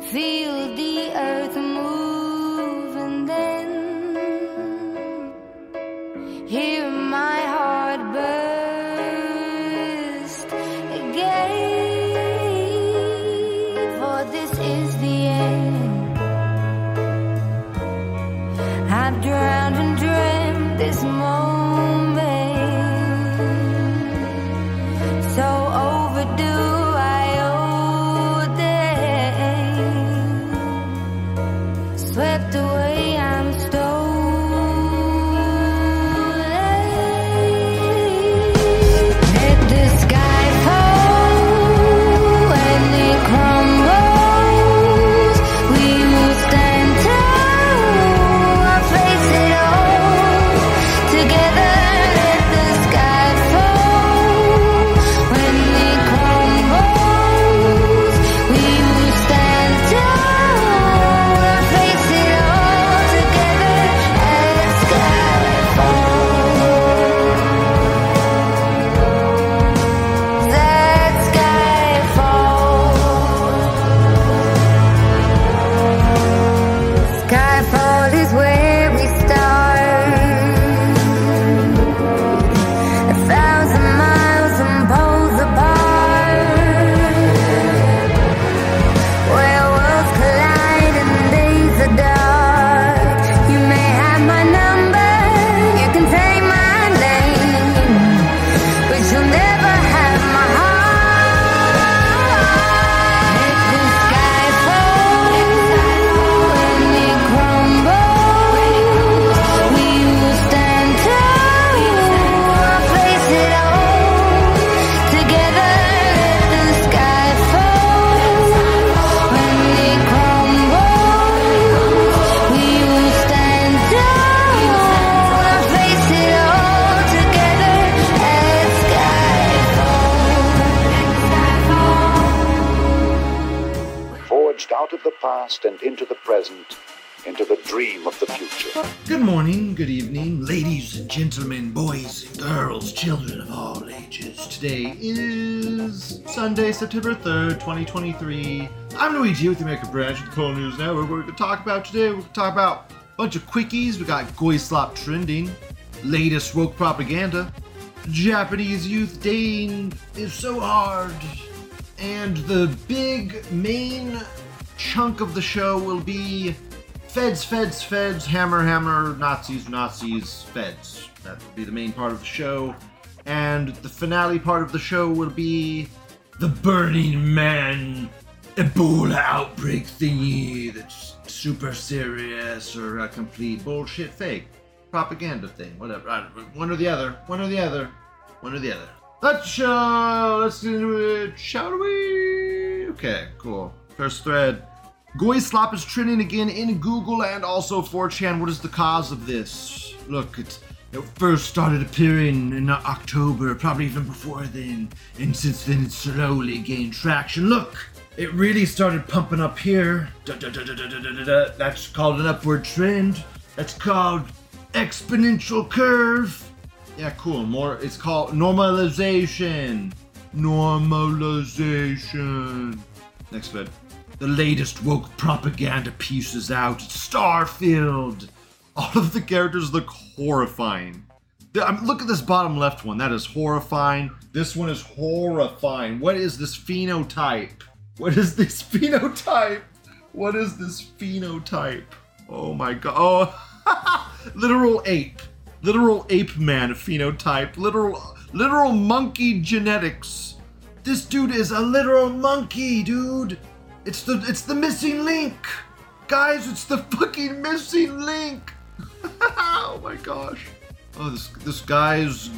Feel the earth gentlemen, boys and girls, children of all ages. Today is Sunday, September 3rd, 2023. I'm Luigi with the American branch of the Pol News Network. We're going to talk about today, we're going to talk about a bunch of quickies. We got Goy Slop trending, latest woke propaganda, Japanese youth dating is so hard, and the big main chunk of the show will be Feds, Feds, Feds, Hammer, Hammer, Nazis, Nazis, Feds. That will be the main part of the show. And the finale part of the show will be the Burning Man Ebola outbreak thingy that's super serious or a complete bullshit fake propaganda thing, whatever. One or the other. One or the other. One or the other. Let's uh, let's get into it, shall we? Okay, cool. First thread. Goy Slop is trending again in Google and also 4chan. What is the cause of this? Look, it, it first started appearing in October, probably even before then, and since then it slowly gained traction. Look, it really started pumping up here. Da, da, da. That's called an upward trend. That's called exponential curve. Yeah, cool. More. It's called normalization. Normalization. Next bit. The latest woke propaganda piece is out. Starfield. All of the characters look horrifying. The- um, look at this bottom left one. That is horrifying. This one is horrifying. What is this phenotype? What is this phenotype? What is this phenotype? Oh my god. Oh, literal ape. Literal ape man phenotype. Literal literal monkey genetics. This dude is a literal monkey, dude. It's the it's the missing link. Guys, it's the fucking missing link. oh my gosh. Oh, this this guy's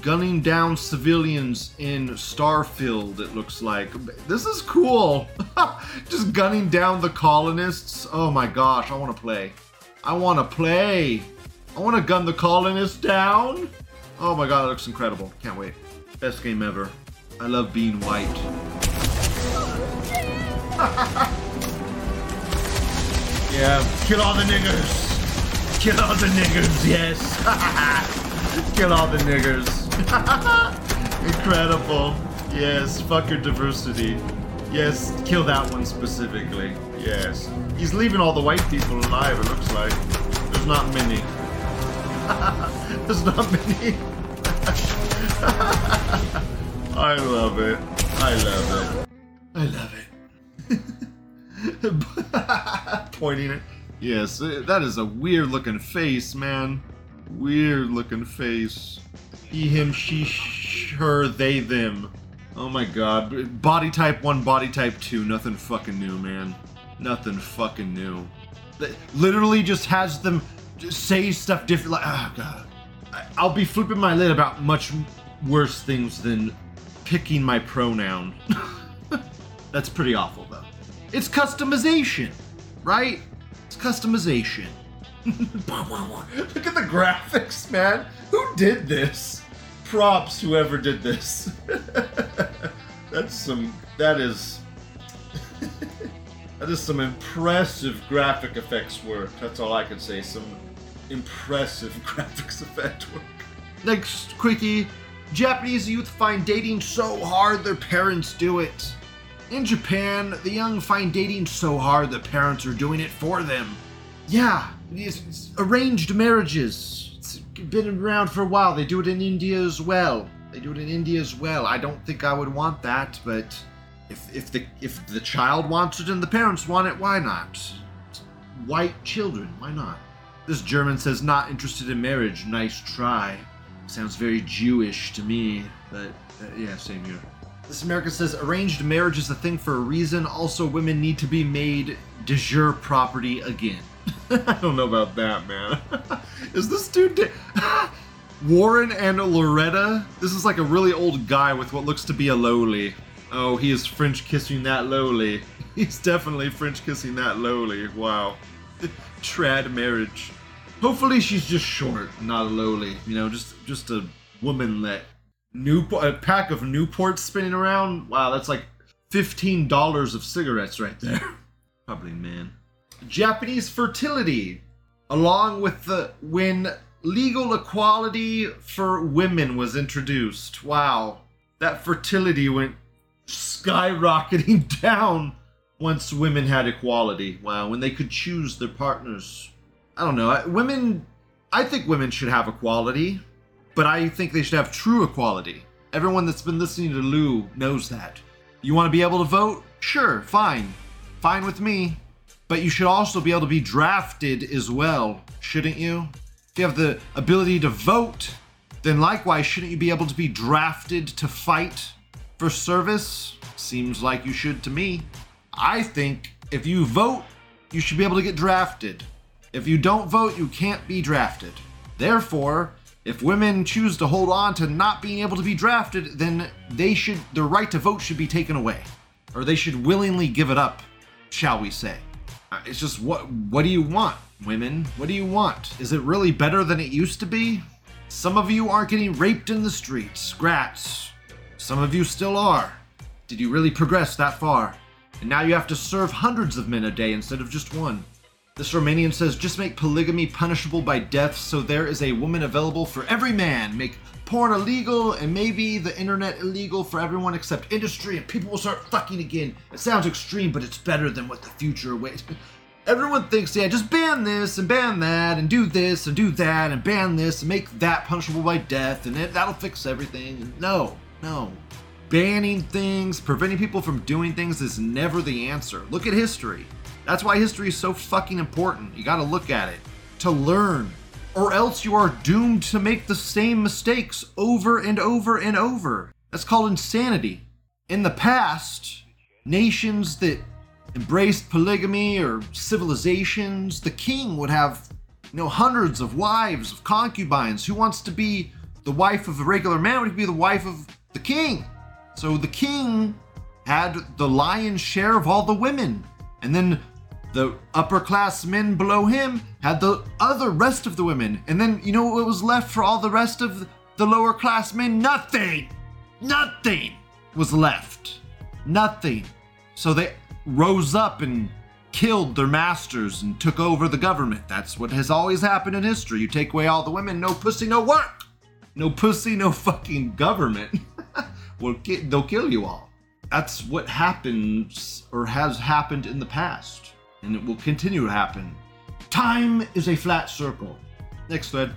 gunning down civilians in Starfield. It looks like this is cool. Just gunning down the colonists. Oh my gosh, I want to play. I want to play. I want to gun the colonists down. Oh my god, it looks incredible. Can't wait. Best game ever. I love being white. yeah, kill all the niggers. Kill all the niggers, yes. Kill all the niggers. Incredible. Yes, fuck your diversity. Yes, kill that one specifically. Yes. He's leaving all the white people alive, it looks like. There's not many. There's not many. I love it. I love it. I love it. Pointing it. Yes, uh, that is a weird looking face, man. Weird looking face. He, him, she, sh- her, they, them. Oh my god. Body type 1, body type 2. Nothing fucking new, man. Nothing fucking new. That literally just has them just say stuff different. Like, oh god. I'll be flipping my lid about much worse things than picking my pronoun. That's pretty awful, though. It's customization, right? It's customization. Look at the graphics, man. Who did this? Props, whoever did this. That's some. That is. that is some impressive graphic effects work. That's all I can say. Some impressive graphics effect work. Next quickie. Japanese youth find dating so hard their parents do it. In Japan, the young find dating so hard the parents are doing it for them. Yeah, it's, it's arranged marriages. It's been around for a while. They do it in India as well. They do it in India as well. I don't think I would want that, but if if the if the child wants it and the parents want it, why not? White children, why not? This German says not interested in marriage. Nice try. Sounds very Jewish to me, but uh, yeah, same here. This American says arranged marriage is a thing for a reason. Also, women need to be made de jure property again. I don't know about that, man. is this dude? Warren and Loretta? This is like a really old guy with what looks to be a lowly. Oh, he is French kissing that lowly. He's definitely French kissing that lowly. Wow. Trad marriage. Hopefully she's just short, not a lowly. You know, just just a woman Newport, a pack of Newports spinning around. Wow, that's like fifteen dollars of cigarettes right there. Probably man. Japanese fertility, along with the when legal equality for women was introduced. Wow, that fertility went skyrocketing down once women had equality. Wow, when they could choose their partners. I don't know. Women, I think women should have equality, but I think they should have true equality. Everyone that's been listening to Lou knows that. You want to be able to vote? Sure, fine. Fine with me. But you should also be able to be drafted as well, shouldn't you? If you have the ability to vote, then likewise, shouldn't you be able to be drafted to fight for service? Seems like you should to me. I think if you vote, you should be able to get drafted. If you don't vote, you can't be drafted. Therefore, if women choose to hold on to not being able to be drafted, then they should their right to vote should be taken away. Or they should willingly give it up, shall we say. Uh, It's just what what do you want, women? What do you want? Is it really better than it used to be? Some of you aren't getting raped in the streets, grats. Some of you still are. Did you really progress that far? And now you have to serve hundreds of men a day instead of just one. This Romanian says just make polygamy punishable by death so there is a woman available for every man. Make porn illegal and maybe the internet illegal for everyone except industry and people will start fucking again. It sounds extreme, but it's better than what the future awaits. Everyone thinks, yeah, just ban this and ban that and do this and do that and ban this and make that punishable by death and it, that'll fix everything. No, no. Banning things, preventing people from doing things is never the answer. Look at history. That's why history is so fucking important. You gotta look at it to learn, or else you are doomed to make the same mistakes over and over and over. That's called insanity. In the past, nations that embraced polygamy or civilizations, the king would have, you know, hundreds of wives, of concubines. Who wants to be the wife of a regular man would be the wife of the king. So the king had the lion's share of all the women. And then the upper class men below him had the other rest of the women. And then you know what was left for all the rest of the lower class men? Nothing. Nothing was left. Nothing. So they rose up and killed their masters and took over the government. That's what has always happened in history. You take away all the women, no pussy, no work. No pussy, no fucking government. well, they'll kill you all. That's what happens or has happened in the past, and it will continue to happen. Time is a flat circle. Next thread.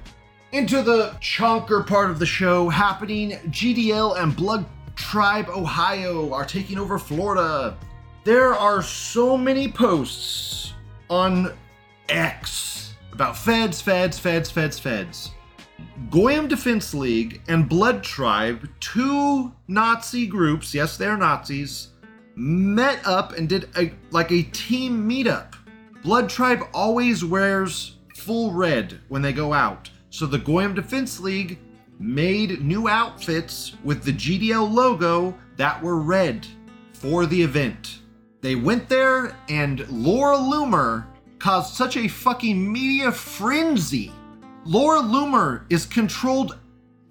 Into the chonker part of the show happening, GDL and Blood Tribe Ohio are taking over Florida. There are so many posts on X about feds, feds, feds, feds, feds. Goyim Defense League and Blood Tribe, two Nazi groups, yes, they're Nazis, met up and did a like a team meetup. Blood Tribe always wears full red when they go out. So the Goyim Defense League made new outfits with the GDL logo that were red for the event. They went there and Laura Loomer caused such a fucking media frenzy. Laura Loomer is controlled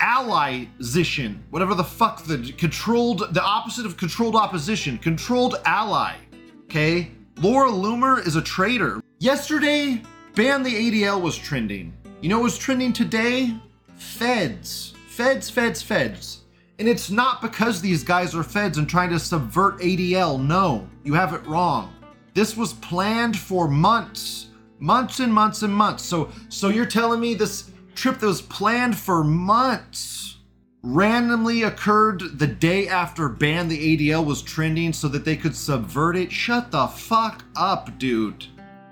allyzition, whatever the fuck the controlled, the opposite of controlled opposition, controlled ally. Okay? Laura Loomer is a traitor. Yesterday, Ban the ADL was trending. You know what was trending today? Feds. Feds, feds, feds. And it's not because these guys are feds and trying to subvert ADL. No, you have it wrong. This was planned for months. Months and months and months. So so you're telling me this trip that was planned for months randomly occurred the day after Ban the ADL was trending so that they could subvert it? Shut the fuck up, dude.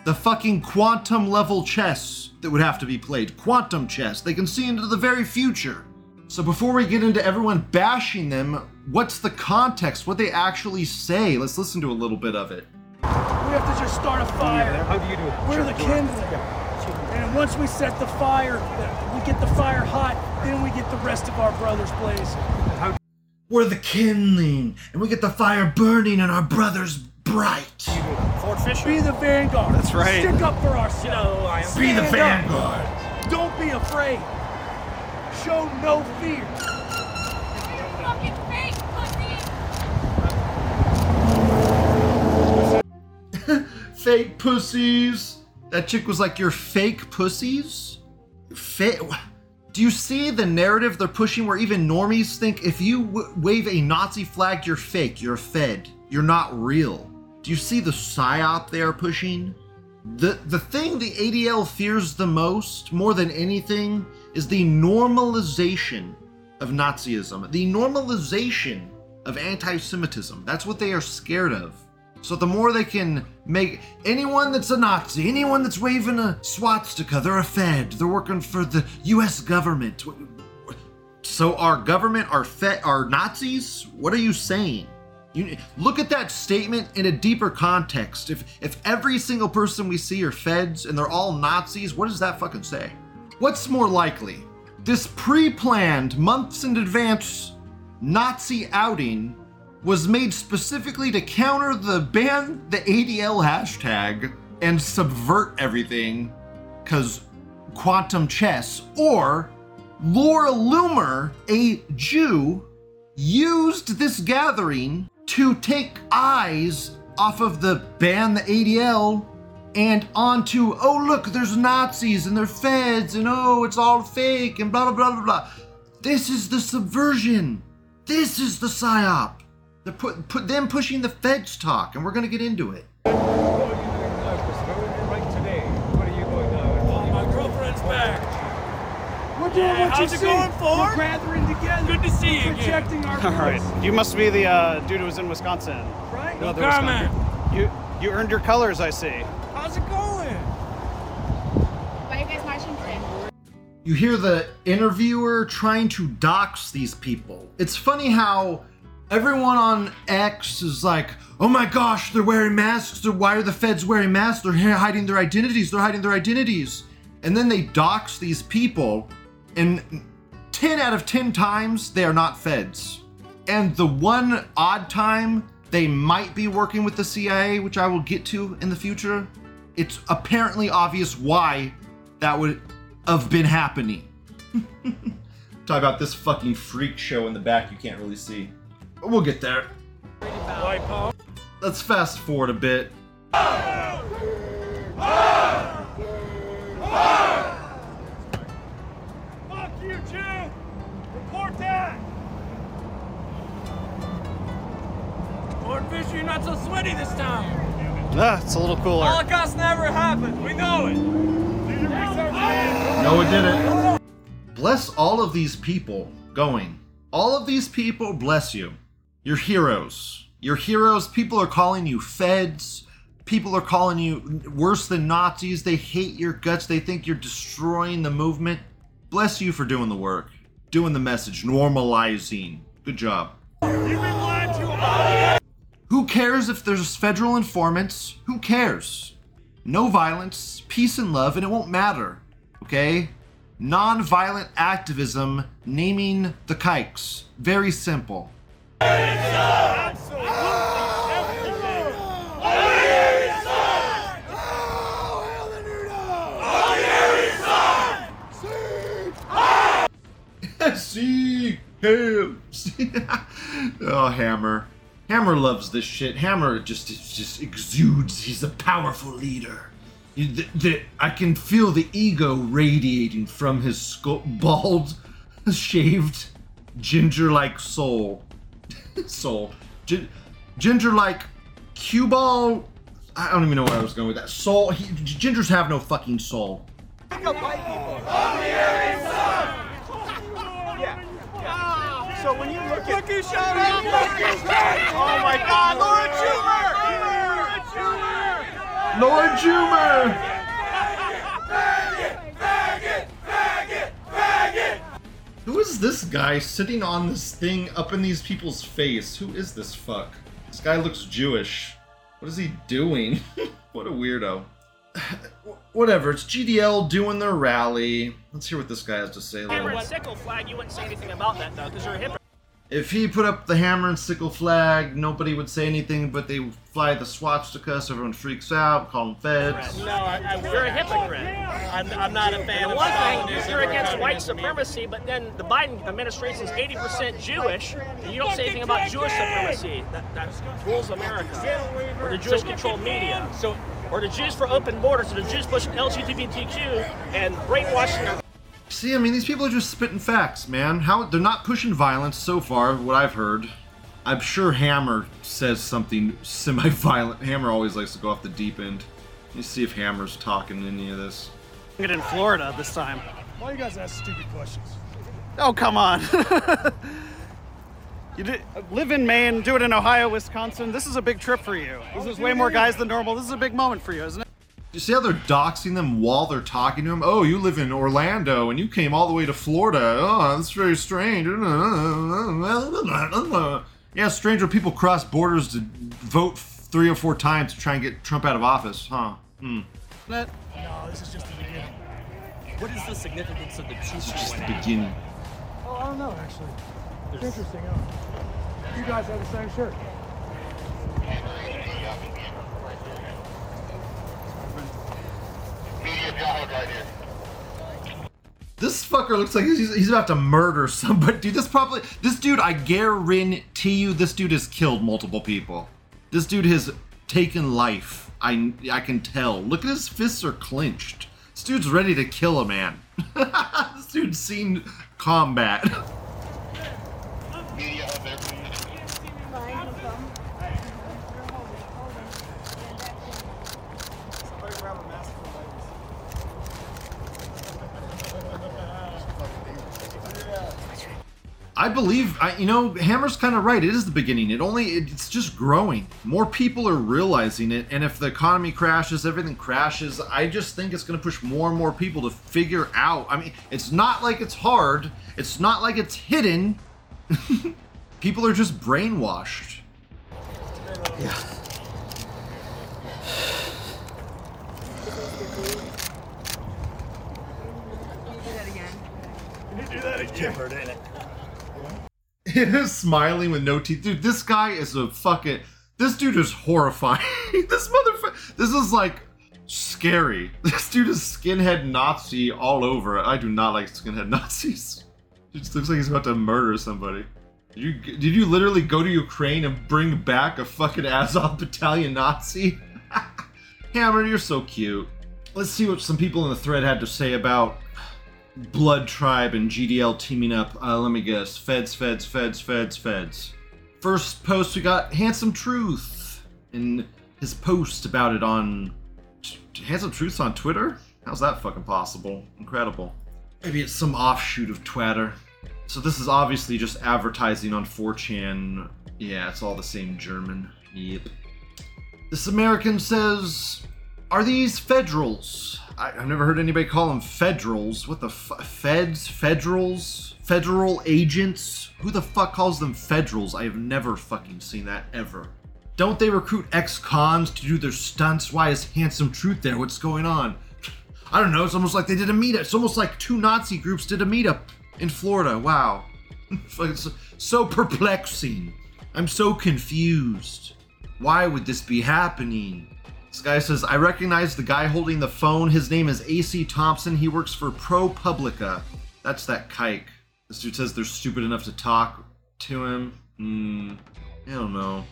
The fucking quantum level chess that would have to be played. Quantum chess. They can see into the very future. So before we get into everyone bashing them, what's the context? What they actually say? Let's listen to a little bit of it. We have to just start a fire. How do you do it? We're the kindling. And once we set the fire, we get the fire hot, then we get the rest of our brothers blazing. We're the kindling, and we get the fire burning and our brothers bright. Fort Fisher. Be the vanguard. That's right. Stick up for ourselves. Be the Stand up. vanguard. Don't be afraid. Show no fear. fake pussy! Fake pussies. That chick was like, "You're fake pussies." Fake. Do you see the narrative they're pushing where even normies think if you w- wave a Nazi flag, you're fake, you're fed, you're not real? Do you see the psyop they are pushing? The, the thing the ADL fears the most, more than anything, is the normalization of Nazism, the normalization of anti Semitism. That's what they are scared of. So the more they can make anyone that's a Nazi, anyone that's waving a swastika, they're a Fed. They're working for the U.S. government. So our government are Fed are Nazis? What are you saying? You look at that statement in a deeper context. If if every single person we see are Feds and they're all Nazis, what does that fucking say? What's more likely? This pre-planned months in advance Nazi outing was made specifically to counter the ban the ADL hashtag and subvert everything because quantum chess, or Laura Loomer, a Jew, used this gathering to take eyes off of the ban the ADL and onto, oh, look, there's Nazis and they're feds and oh, it's all fake and blah, blah, blah, blah, blah. This is the subversion. This is the psyop. They're put, put them pushing the feds talk, and we're gonna get into it. What are you doing now, Christopher? Right today. What are you going now? My girlfriend's back. We're doing Yeah, what how's you it see. going, Ford? We're gathering together. Good to see you We're again. Projecting our All right. voice, You must be the uh, dude who was in Wisconsin. right? No, the comment. Wisconsin. You you earned your colors, I see. How's it going? Why are you guys marching today? You hear the interviewer trying to dox these people. It's funny how everyone on X is like, oh my gosh, they're wearing masks. They're, why are the feds wearing masks? They're hiding their identities. They're hiding their identities. And then they dox these people, and 10 out of 10 times, they are not feds. And the one odd time they might be working with the CIA, which I will get to in the future, it's apparently obvious why that would have been happening. Talk about this fucking freak show in the back you can't really see. But we'll get there. Let's fast forward a bit. Fuck you, Jew! Report that! fish, you're not so sweaty this time. Ah, it's a little cooler. Holocaust never happened. We know it. No, it didn't. Bless all of these people going. All of these people, bless you. You're heroes. You're heroes. People are calling you feds. People are calling you worse than Nazis. They hate your guts. They think you're destroying the movement. Bless you for doing the work, doing the message, normalizing. Good job. Who cares if there's federal informants? Who cares? No violence, peace and love, and it won't matter. Okay? Non-violent activism, naming the kikes. Very simple. See oh, Hammer. Hammer loves this shit. Hammer just just exudes. He's a powerful leader. The- the- I can feel the ego radiating from his skull, bald, shaved, ginger-like soul. Soul. Gin- ginger-like cue ball. I don't even know where I was going with that. Soul. He, gingers have no fucking soul. So when you look at look who showed up, look who's back! Oh my God, Laura Schumer! Laura Schumer! Lord Jumer! Who is this guy sitting on this thing up in these people's face? Who is this fuck? This guy looks Jewish. What is he doing? what a weirdo. Whatever, it's GDL doing their rally. Let's hear what this guy has to say. And sickle flag, you wouldn't say anything about that though. If he put up the hammer and sickle flag, nobody would say anything, but they fly the swastika, so everyone freaks out, call them feds. No, I, I, you're a hypocrite. I'm, I'm not a fan. The one thing you're against white supremacy, but then the Biden administration is 80% Jewish, and you don't say anything about Jewish supremacy. That, that rules America, or the Jewish-controlled media. So, or the Jews for open borders, or the Jews pushing LGBTQ and brainwashing their See, I mean, these people are just spitting facts, man. How they're not pushing violence so far, what I've heard. I'm sure Hammer says something semi-violent. Hammer always likes to go off the deep end. Let me see if Hammer's talking any of this. It in Florida this time. Why you guys ask stupid questions? Oh, come on. you did, live in Maine, do it in Ohio, Wisconsin. This is a big trip for you. This is way more guys than normal. This is a big moment for you, isn't it? You see how they're doxing them while they're talking to him? Oh, you live in Orlando and you came all the way to Florida. Oh, that's very strange. Yeah, strange when people cross borders to vote three or four times to try and get Trump out of office, huh? Hmm. Isn't? No, this is just the beginning. What is the significance of the two It's just the beginning. Oh, I don't know, actually. It's interesting, huh? You guys have the same shirt. This fucker looks like he's, he's about to murder somebody. Dude, this probably this dude. I guarantee you, this dude has killed multiple people. This dude has taken life. I I can tell. Look at his fists are clenched. This dude's ready to kill a man. this dude's seen combat. I believe, I, you know, Hammer's kind of right. It is the beginning. It only, it's just growing. More people are realizing it, and if the economy crashes, everything crashes. I just think it's going to push more and more people to figure out. I mean, it's not like it's hard. It's not like it's hidden. people are just brainwashed. Smiling with no teeth. Dude, this guy is a fucking. This dude is horrifying. this motherfucker. This is like scary. This dude is skinhead Nazi all over. I do not like skinhead Nazis. It just looks like he's about to murder somebody. Did you did you literally go to Ukraine and bring back a fucking Azov battalion Nazi? Hammer, you're so cute. Let's see what some people in the thread had to say about Blood Tribe and GDL teaming up. Uh, let me guess. Feds, feds, feds, feds, feds. First post, we got Handsome Truth in his post about it on Handsome Truth on Twitter. How's that fucking possible? Incredible. Maybe it's some offshoot of Twitter. So this is obviously just advertising on 4chan. Yeah, it's all the same German. Yep. This American says, "Are these federals?" I, I've never heard anybody call them federals. What the f- feds? Federals? Federal agents? Who the fuck calls them federals? I have never fucking seen that ever. Don't they recruit ex-cons to do their stunts? Why is Handsome Truth there? What's going on? I don't know. It's almost like they did a meetup. It's almost like two Nazi groups did a meetup in Florida. Wow. it's so perplexing. I'm so confused. Why would this be happening? This guy says, I recognize the guy holding the phone. His name is AC Thompson. He works for ProPublica. That's that kike. This dude says they're stupid enough to talk to him. Hmm. I don't know.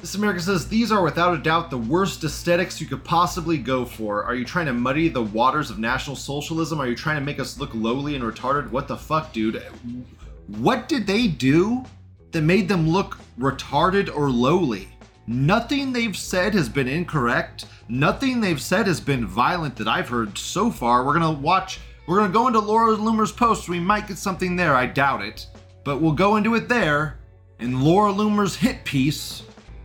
This America says these are without a doubt the worst aesthetics you could possibly go for. Are you trying to muddy the waters of National Socialism? Are you trying to make us look lowly and retarded? What the fuck, dude? What did they do that made them look retarded or lowly? Nothing they've said has been incorrect. Nothing they've said has been violent that I've heard so far. We're gonna watch, we're gonna go into Laura Loomer's post. We might get something there, I doubt it. But we'll go into it there in Laura Loomer's hit piece.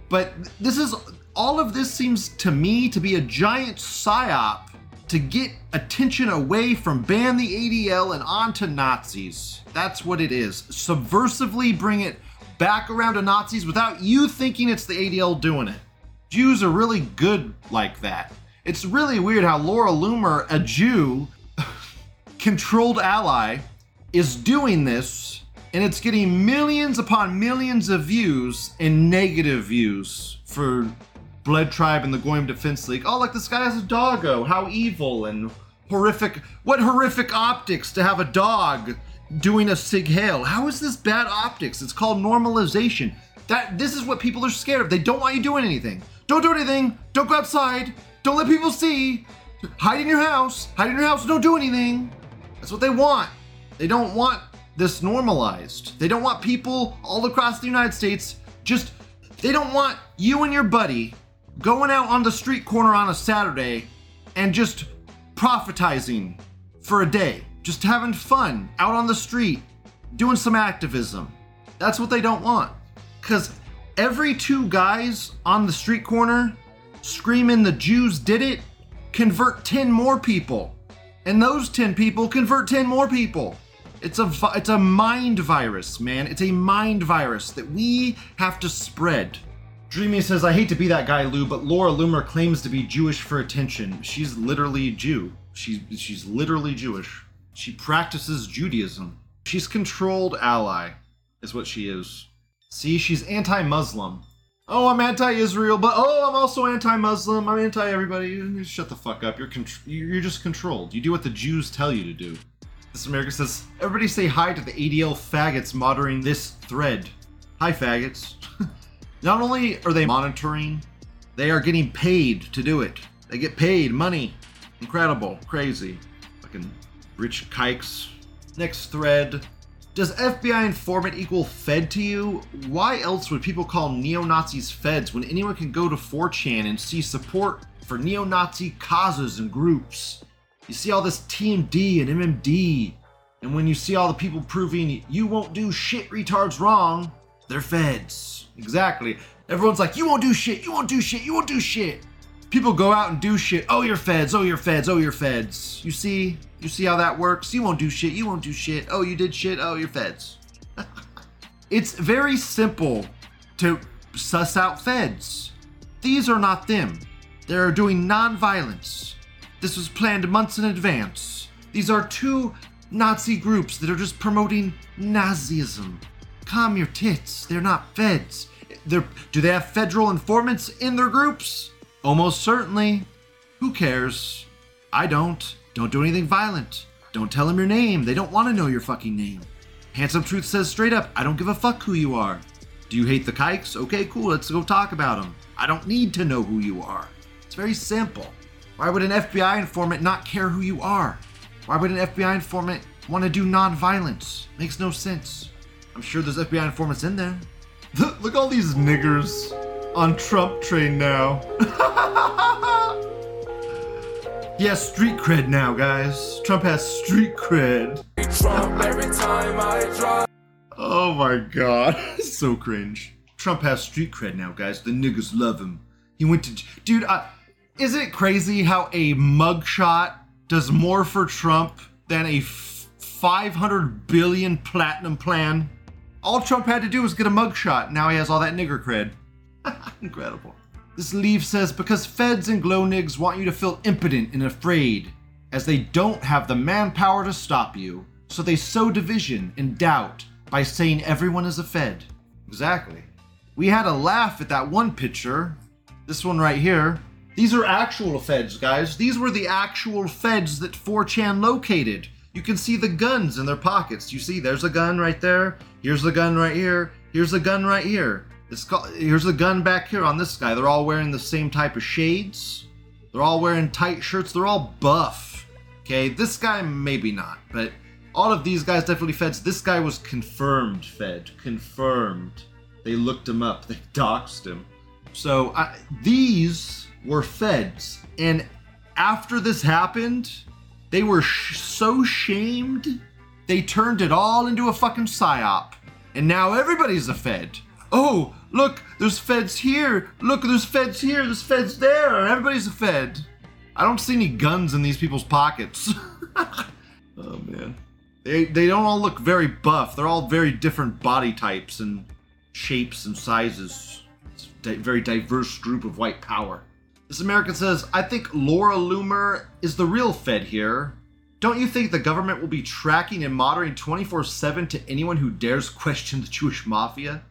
But this is all of this seems to me to be a giant psyop to get attention away from ban the ADL and onto Nazis. That's what it is. Subversively bring it back around to Nazis without you thinking it's the ADL doing it. Jews are really good like that. It's really weird how Laura Loomer, a Jew, controlled ally, is doing this and it's getting millions upon millions of views and negative views for Blood Tribe and the Goyim Defense League. Oh, like this guy has a doggo. How evil and horrific. What horrific optics to have a dog doing a Sieg Heil. How is this bad optics? It's called normalization. That this is what people are scared of. They don't want you doing anything. Don't do anything. Don't go outside. Don't let people see. Hide in your house. Hide in your house. Don't do anything. That's what they want. They don't want this normalized. They don't want people all across the United States just they don't want you and your buddy going out on the street corner on a Saturday and just prophetizing for a day, just having fun out on the street, doing some activism. That's what they don't want. Cuz every two guys on the street corner screaming the Jews did it convert 10 more people. And those 10 people convert 10 more people. It's a it's a mind virus, man. It's a mind virus that we have to spread. Dreamy says, "I hate to be that guy, Lou, but Laura Loomer claims to be Jewish for attention. She's literally Jew. She's she's literally Jewish. She practices Judaism. She's controlled ally, is what she is. See, she's anti-Muslim. Oh, I'm anti-Israel, but oh, I'm also anti-Muslim. I'm anti-everybody. Shut the fuck up. You're contr- you're just controlled. You do what the Jews tell you to do." This America says, everybody say hi to the ADL faggots monitoring this thread. Hi, faggots. Not only are they monitoring, they are getting paid to do it. They get paid money. Incredible. Crazy. Fucking rich kikes. Next thread. Does FBI informant equal Fed to you? Why else would people call neo Nazis Feds when anyone can go to 4chan and see support for neo Nazi causes and groups? You see all this TMD and MMD, and when you see all the people proving you won't do shit retards wrong, they're feds. Exactly. Everyone's like, you won't do shit, you won't do shit, you won't do shit. People go out and do shit. Oh, you're feds, oh, you're feds, oh, you're feds. You see? You see how that works? You won't do shit, you won't do shit. Oh, you did shit, oh, you're feds. it's very simple to suss out feds. These are not them. They're doing non-violence. This was planned months in advance. These are two Nazi groups that are just promoting Nazism. Calm your tits. They're not feds. They're, do they have federal informants in their groups? Almost certainly. Who cares? I don't. Don't do anything violent. Don't tell them your name. They don't want to know your fucking name. Handsome Truth says straight up, I don't give a fuck who you are. Do you hate the kikes? Okay, cool. Let's go talk about them. I don't need to know who you are. It's very simple. Why would an FBI informant not care who you are? Why would an FBI informant want to do non-violence? Makes no sense. I'm sure there's FBI informants in there. Look all these niggers on Trump train now. has street cred now, guys. Trump has street cred. I. Oh my god. so cringe. Trump has street cred now, guys. The niggas love him. He went to. Dude, uh, isn't it crazy how a mugshot does more for Trump than a f- 500 billion platinum plan? All Trump had to do was get a mugshot. Now he has all that nigger cred. Incredible. This leaf says because feds and glow nigs want you to feel impotent and afraid, as they don't have the manpower to stop you, so they sow division and doubt by saying everyone is a fed. Exactly. We had a laugh at that one picture. This one right here. These are actual feds, guys. These were the actual feds that 4chan located. You can see the guns in their pockets. You see, there's a gun right there. Here's a gun right here. Here's a gun right here. Gu- here's a gun back here on this guy. They're all wearing the same type of shades. They're all wearing tight shirts. They're all buff. Okay, this guy maybe not, but all of these guys definitely feds. This guy was confirmed fed. Confirmed. They looked him up. They doxed him. So I, these were feds, and after this happened, they were sh- so shamed they turned it all into a fucking psyop, and now everybody's a fed. Oh, look, there's feds here. Look, there's feds here. There's feds there. Everybody's a fed. I don't see any guns in these people's pockets. oh man, they they don't all look very buff. They're all very different body types and shapes and sizes. It's a very diverse group of white power. This American says, I think Laura Loomer is the real Fed here. Don't you think the government will be tracking and monitoring 24 7 to anyone who dares question the Jewish mafia?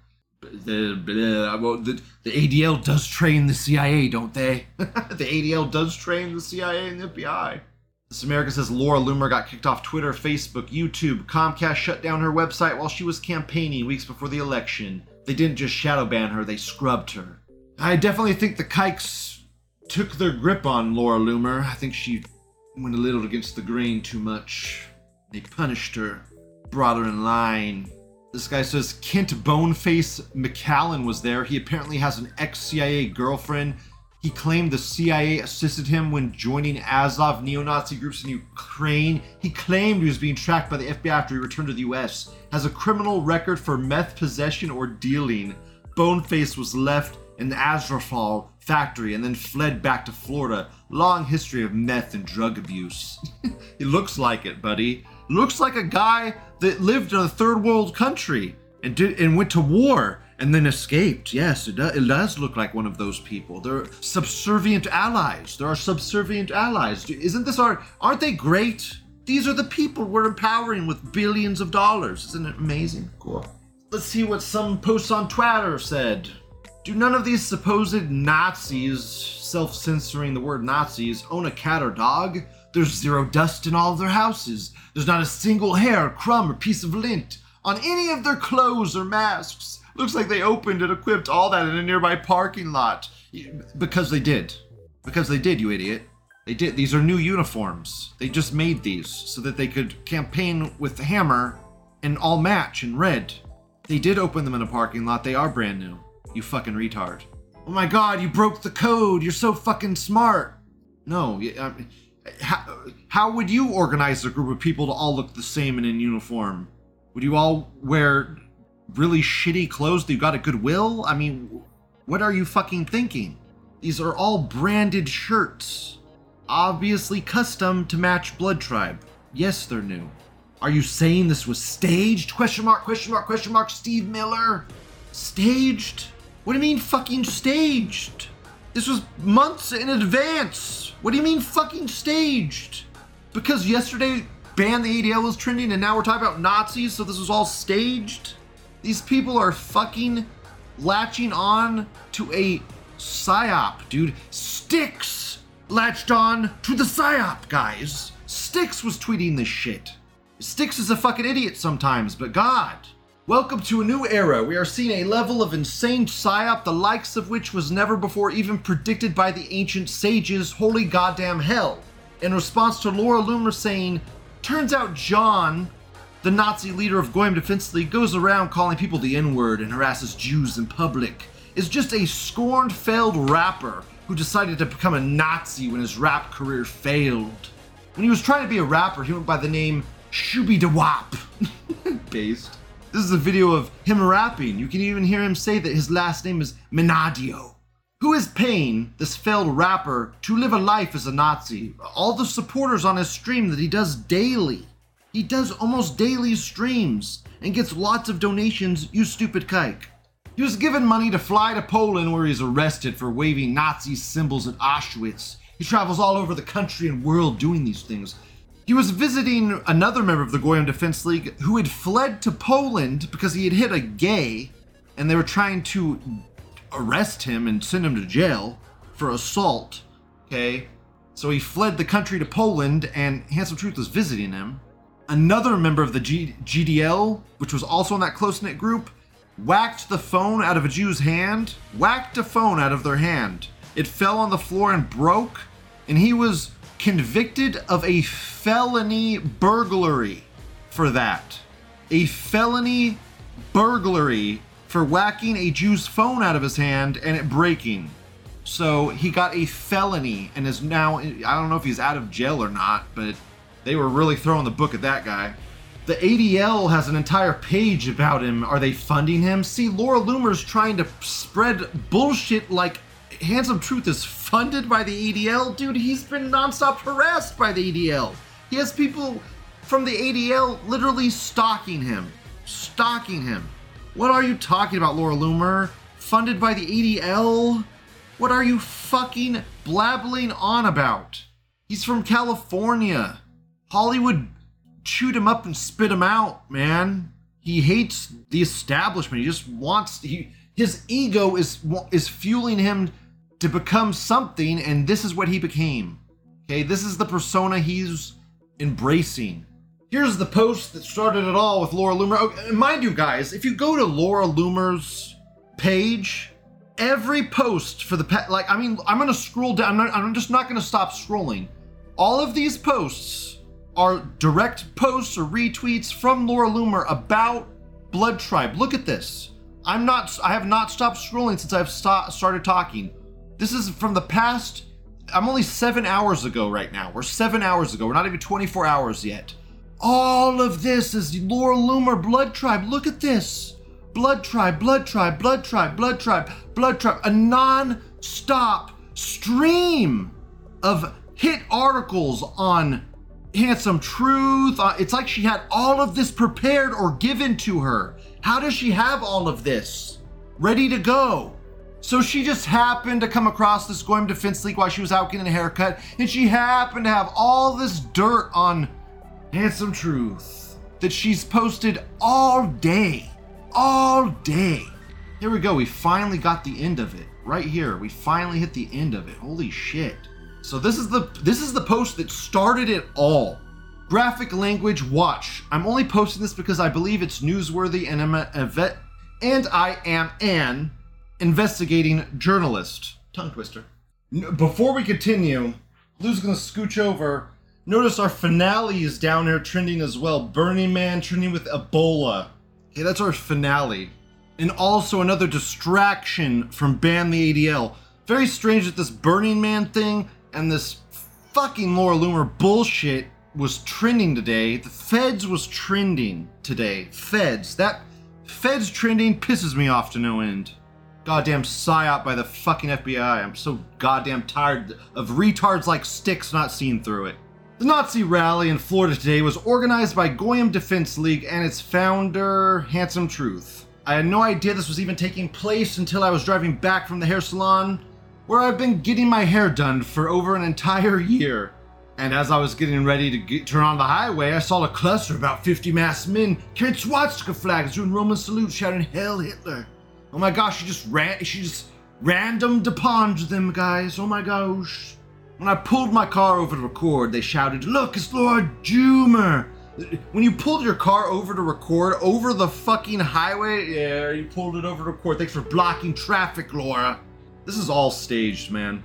The, the, the ADL does train the CIA, don't they? the ADL does train the CIA and the FBI. This American says Laura Loomer got kicked off Twitter, Facebook, YouTube. Comcast shut down her website while she was campaigning weeks before the election. They didn't just shadow ban her, they scrubbed her. I definitely think the kikes took their grip on Laura Loomer. I think she went a little against the grain too much. They punished her, brought her in line. This guy says Kent Boneface McLellan was there. He apparently has an ex CIA girlfriend. He claimed the CIA assisted him when joining Azov neo Nazi groups in Ukraine. He claimed he was being tracked by the FBI after he returned to the US. Has a criminal record for meth possession or dealing. Boneface was left in the Azovstal factory and then fled back to Florida. Long history of meth and drug abuse. it looks like it, buddy. Looks like a guy that lived in a third world country and did and went to war and then escaped. Yes, it, do, it does look like one of those people. They're subservient allies. There are subservient allies. Isn't this our? Aren't they great? These are the people we're empowering with billions of dollars. Isn't it amazing? Cool. Let's see what some posts on Twitter said. Do none of these supposed Nazis, self censoring the word Nazis, own a cat or dog? There's zero dust in all of their houses. There's not a single hair, crumb, or piece of lint on any of their clothes or masks. Looks like they opened and equipped all that in a nearby parking lot. Because they did. Because they did, you idiot. They did. These are new uniforms. They just made these so that they could campaign with the hammer and all match in red. They did open them in a parking lot. They are brand new. You fucking retard. Oh my god, you broke the code. You're so fucking smart. No, I how, how would you organize a group of people to all look the same and in uniform? Would you all wear really shitty clothes that you got at Goodwill? I mean, what are you fucking thinking? These are all branded shirts. Obviously custom to match Blood Tribe. Yes, they're new. Are you saying this was staged? Question mark, question mark, question mark, Steve Miller? Staged? What do you mean fucking staged? This was months in advance. What do you mean fucking staged? Because yesterday ban the ADL was trending and now we're talking about Nazis, so this was all staged? These people are fucking latching on to a psyop, dude. Styx latched on to the psyop, guys. Styx was tweeting this shit. Styx is a fucking idiot sometimes, but God. Welcome to a new era. We are seeing a level of insane psyop, the likes of which was never before even predicted by the ancient sages. Holy goddamn hell. In response to Laura Loomer saying, Turns out John, the Nazi leader of Goyim Defense League goes around calling people the N word and harasses Jews in public, is just a scorned, failed rapper who decided to become a Nazi when his rap career failed. When he was trying to be a rapper, he went by the name Shooby Dawap. Based. This is a video of him rapping. You can even hear him say that his last name is Minadeo. Who is paying this failed rapper to live a life as a Nazi? All the supporters on his stream that he does daily. He does almost daily streams and gets lots of donations, you stupid kike. He was given money to fly to Poland where he's arrested for waving Nazi symbols at Auschwitz. He travels all over the country and world doing these things. He was visiting another member of the Goyim Defense League who had fled to Poland because he had hit a gay and they were trying to arrest him and send him to jail for assault. Okay? So he fled the country to Poland and Handsome Truth was visiting him. Another member of the G- GDL, which was also in that close knit group, whacked the phone out of a Jew's hand, whacked a phone out of their hand. It fell on the floor and broke, and he was convicted of a felony burglary for that. A felony burglary for whacking a Jew's phone out of his hand and it breaking. So he got a felony and is now, I don't know if he's out of jail or not, but they were really throwing the book at that guy. The ADL has an entire page about him. Are they funding him? See, Laura Loomer's trying to spread bullshit like Handsome Truth is funded by the ADL. Dude, he's been nonstop harassed by the ADL. He has people from the ADL literally stalking him. Stalking him. What are you talking about, Laura Loomer? Funded by the ADL? What are you fucking blabbling on about? He's from California. Hollywood chewed him up and spit him out, man. He hates the establishment. He just wants he his ego is is fueling him to become something and this is what he became. Okay, this is the persona he's embracing. Here's the post that started it all with Laura Loomer. Mind you, guys, if you go to Laura Loomer's page, every post for the pet, like, I mean, I'm gonna scroll down. I'm, not, I'm just not gonna stop scrolling. All of these posts are direct posts or retweets from Laura Loomer about Blood Tribe. Look at this. I'm not. I have not stopped scrolling since I've sta- started talking. This is from the past. I'm only seven hours ago right now. We're seven hours ago. We're not even 24 hours yet. All of this is Laura Loomer Blood Tribe. Look at this. Blood Tribe, Blood Tribe, Blood Tribe, Blood Tribe, Blood Tribe. A non stop stream of hit articles on Handsome Truth. Uh, it's like she had all of this prepared or given to her. How does she have all of this ready to go? So she just happened to come across this Goyim Defense League while she was out getting a haircut, and she happened to have all this dirt on Handsome Truth that she's posted all day. All day. Here we go. We finally got the end of it. Right here. We finally hit the end of it. Holy shit. So this is the this is the post that started it all. Graphic language watch. I'm only posting this because I believe it's newsworthy and I'm a, a vet and I am an investigating journalist. Tongue twister. Before we continue, Lou's gonna scooch over. Notice our finale is down here trending as well. Burning Man trending with Ebola. Okay, that's our finale. And also another distraction from Ban the ADL. Very strange that this Burning Man thing and this fucking Laura Loomer bullshit was trending today. The Feds was trending today. Feds. That Feds trending pisses me off to no end. Goddamn psyop by the fucking FBI. I'm so goddamn tired of retards like Styx not seeing through it. The Nazi rally in Florida today was organized by Goyim Defense League and its founder, Handsome Truth. I had no idea this was even taking place until I was driving back from the hair salon, where I've been getting my hair done for over an entire year. And as I was getting ready to get, turn on the highway, I saw a cluster of about 50 masked men carrying swastika flags doing Roman salutes shouting Hail Hitler. Oh my gosh, she just ran, she just random deponed them guys. Oh my gosh. When I pulled my car over to record, they shouted, Look, it's Lord Jumer. When you pulled your car over to record over the fucking highway, yeah, you pulled it over to record. Thanks for blocking traffic, Laura. This is all staged, man.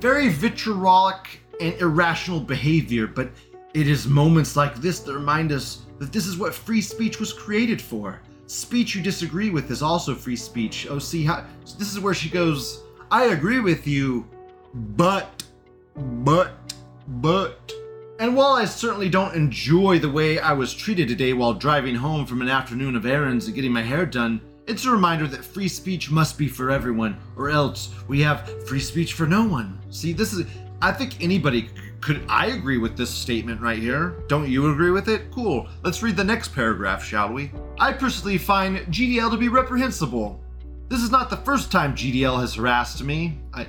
Very vitriolic and irrational behavior, but It is moments like this that remind us that this is what free speech was created for. Speech you disagree with is also free speech. Oh, see how this is where she goes, I agree with you, but, but, but. And while I certainly don't enjoy the way I was treated today while driving home from an afternoon of errands and getting my hair done, it's a reminder that free speech must be for everyone, or else we have free speech for no one. See, this is. I think anybody could. I agree with this statement right here. Don't you agree with it? Cool. Let's read the next paragraph, shall we? I personally find GDL to be reprehensible. This is not the first time GDL has harassed me. I,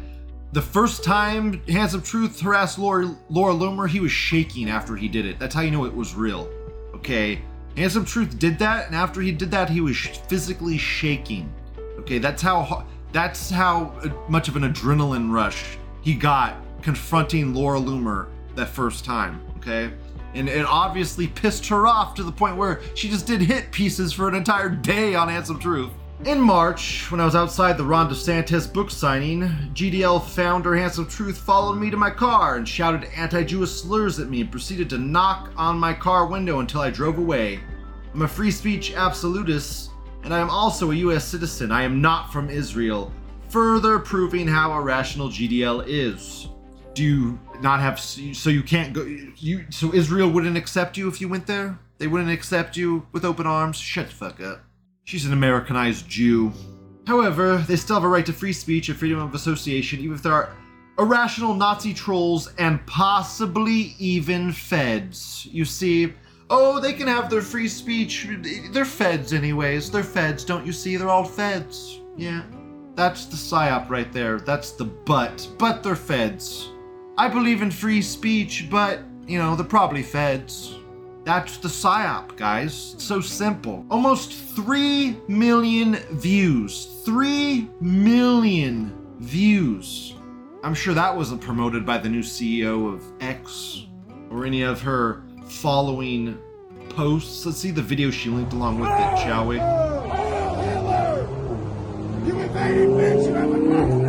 the first time Handsome Truth harassed Laura, Laura Loomer, he was shaking after he did it. That's how you know it was real. Okay? Handsome Truth did that, and after he did that, he was physically shaking. Okay, that's how that's how uh, much of an adrenaline rush he got confronting Laura Loomer that first time. Okay, and it obviously pissed her off to the point where she just did hit pieces for an entire day on Handsome Truth. In March, when I was outside the Ron DeSantis book signing, GDL founder Handsome Truth followed me to my car and shouted anti Jewish slurs at me and proceeded to knock on my car window until I drove away. I'm a free speech absolutist, and I am also a US citizen. I am not from Israel, further proving how irrational GDL is. Do you not have so you can't go you so Israel wouldn't accept you if you went there? They wouldn't accept you with open arms? Shut the fuck up. She's an Americanized Jew. However, they still have a right to free speech and freedom of association, even if there are irrational Nazi trolls and possibly even feds. You see, oh, they can have their free speech. They're feds, anyways. They're feds, don't you see? They're all feds. Yeah. That's the psyop right there. That's the but. But they're feds. I believe in free speech, but, you know, they're probably feds. That's the PSYOP, guys. It's so simple. Almost 3 million views. 3 million views. I'm sure that wasn't promoted by the new CEO of X or any of her following posts. Let's see the video she linked along with it, shall we? Invaded, bitch! You have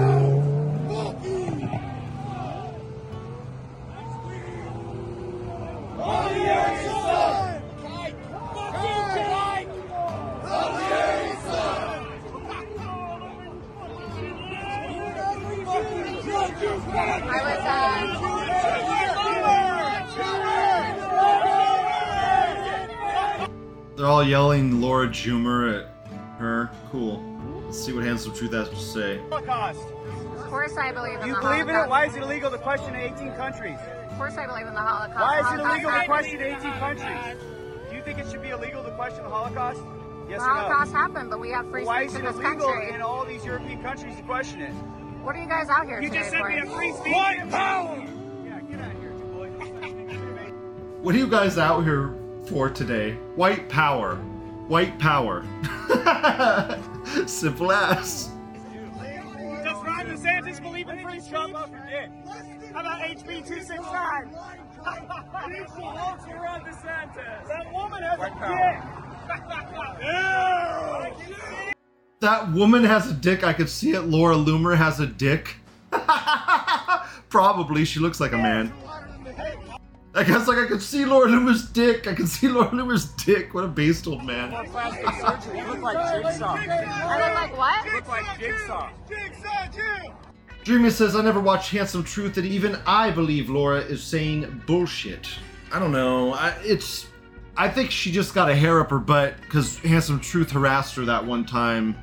They're all yelling Laura Jumer at her. Cool. Let's see what Handsome Truth has to say. Holocaust. Of course I believe in the Holocaust. You the believe in it? Holocaust. Why is it illegal to question in 18 countries? Of course I believe in the Holocaust. Why is The it Holocaust illegal to happened. question in 18 countries? Do you think it should be illegal to question the Holocaust? Yes The or no? Holocaust happened, but we have free Why speech is in it this illegal country. in all these European countries to question it? What are you guys out here You today just said for? we have free speech. White power! Yeah, get out of here, you boy. What are you guys out here for today? White power. White power. Simple as. Does Ron DeSantis believe in free speech? Shut up your dick. How about HB 269? Ron DeSantis. That woman has a dick. That woman has a dick. I could see it. Laura Loomer has a dick. Probably. She looks like a man. I guess like I could see Laura Loomer's dick. I can see Laura Loomer's dick. What a based old man. Plastic surgery. You look like Jigsaw. I look like what? You look like Jigsaw. Jigsaw, Jew. Dreamy says, I never watched Handsome Truth, and even I believe Laura is saying bullshit. I don't know. I, it's. I think she just got a hair up her butt because Handsome Truth harassed her that one time,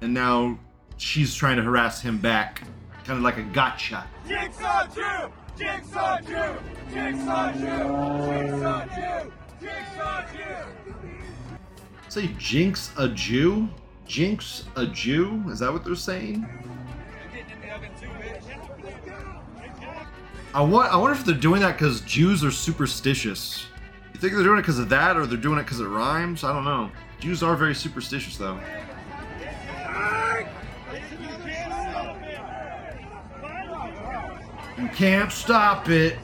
and now she's trying to harass him back. Kind of like a gotcha. Jigsaw Jew! Jigsaw Jew! Jigsaw Jew! Jigsaw Jew! Jigsaw Jew! Say Jinx a Jew? Jinx a Jew? Is that what they're saying? I, wa- I wonder if they're doing that because Jews are superstitious. You think they're doing it because of that or they're doing it because it rhymes? I don't know. Jews are very superstitious though. You can't stop it.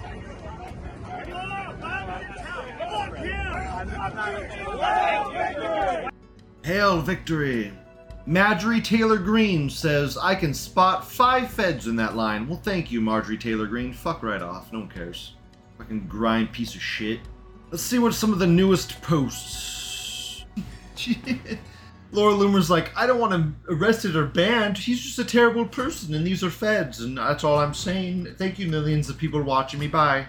Hail victory! Marjorie Taylor Greene says, I can spot five feds in that line. Well, thank you, Marjorie Taylor Greene. Fuck right off. No one cares. Fucking grind piece of shit. Let's see what some of the newest posts. Laura Loomer's like, I don't want him arrested or banned. He's just a terrible person, and these are feds, and that's all I'm saying. Thank you, millions of people watching me. Bye.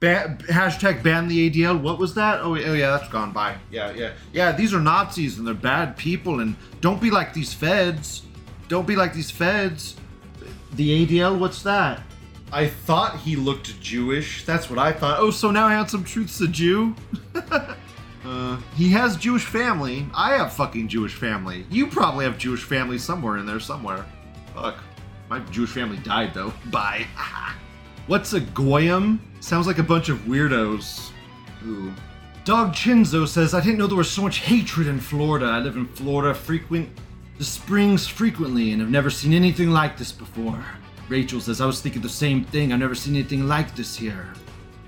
Ban- hashtag ban the ADL. What was that? Oh, oh yeah, that's gone. Bye. Yeah, yeah, yeah. These are Nazis, and they're bad people, and don't be like these feds. Don't be like these feds. The ADL. What's that? I thought he looked Jewish. That's what I thought. Oh, so now Handsome Truth's a Jew? uh, he has Jewish family. I have fucking Jewish family. You probably have Jewish family somewhere in there somewhere. Fuck. My Jewish family died though. Bye. What's a goyim? Sounds like a bunch of weirdos. Ooh. Dog Chinzo says, I didn't know there was so much hatred in Florida. I live in Florida, frequent the springs frequently, and have never seen anything like this before. Rachel says, I was thinking the same thing. I've never seen anything like this here.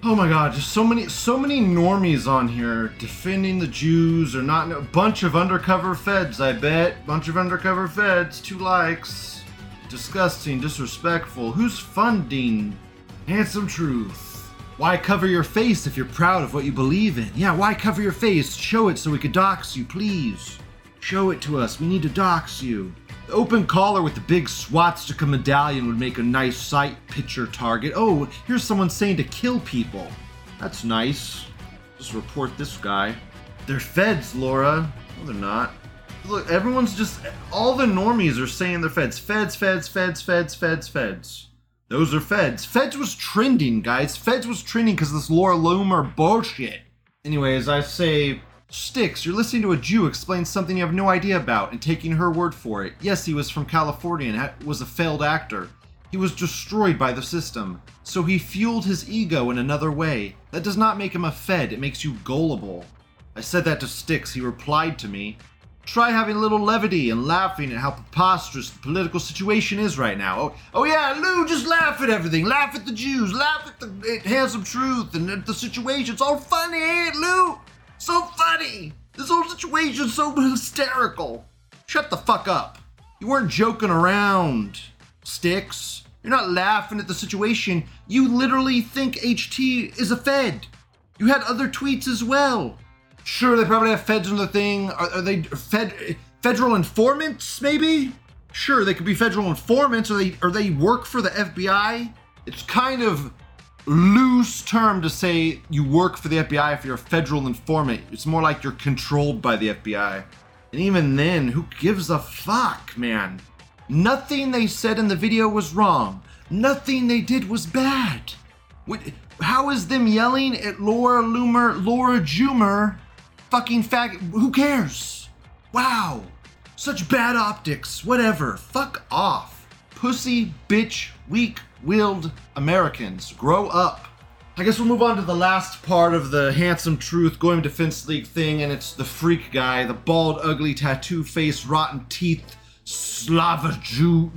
Oh my god, just so many so many normies on here defending the Jews or not a bunch of undercover feds, I bet. Bunch of undercover feds, two likes. Disgusting, disrespectful. Who's funding? Handsome truth. Why cover your face if you're proud of what you believe in? Yeah, why cover your face? Show it so we could dox you, please. Show it to us. We need to dox you. The open collar with the big swastika medallion would make a nice sight picture target. Oh, here's someone saying to kill people. That's nice. Just report this guy. They're feds, Laura. No, they're not. Look, everyone's just. All the normies are saying they're feds. Feds, feds, feds, feds, feds, feds. Those are feds. Feds was trending, guys. Feds was trending because this Laura Loomer bullshit. Anyways, I say Styx, you're listening to a Jew explain something you have no idea about and taking her word for it. Yes, he was from California and was a failed actor. He was destroyed by the system. So he fueled his ego in another way. That does not make him a Fed, it makes you gullible. I said that to Styx. He replied to me. Try having a little levity and laughing at how preposterous the political situation is right now. Oh, oh yeah, Lou, just laugh at everything. Laugh at the Jews. Laugh at the at handsome truth and at the situation. It's all funny, Lou? So funny! This whole situation's so hysterical. Shut the fuck up. You weren't joking around, Styx. You're not laughing at the situation. You literally think HT is a Fed. You had other tweets as well. Sure, they probably have feds on the thing. Are, are they fed federal informants? Maybe. Sure, they could be federal informants. Or they or they work for the FBI. It's kind of loose term to say you work for the FBI if you're a federal informant. It's more like you're controlled by the FBI. And even then, who gives a fuck, man? Nothing they said in the video was wrong. Nothing they did was bad. What, how is them yelling at Laura Loomer, Laura Jumer, fucking fag? Who cares? Wow. Such bad optics. Whatever. Fuck off. Pussy, bitch, weak, willed Americans. Grow up. I guess we'll move on to the last part of the handsome truth Goyim Defense League thing, and it's the freak guy, the bald, ugly, tattoo face, rotten teeth, Slava Jew,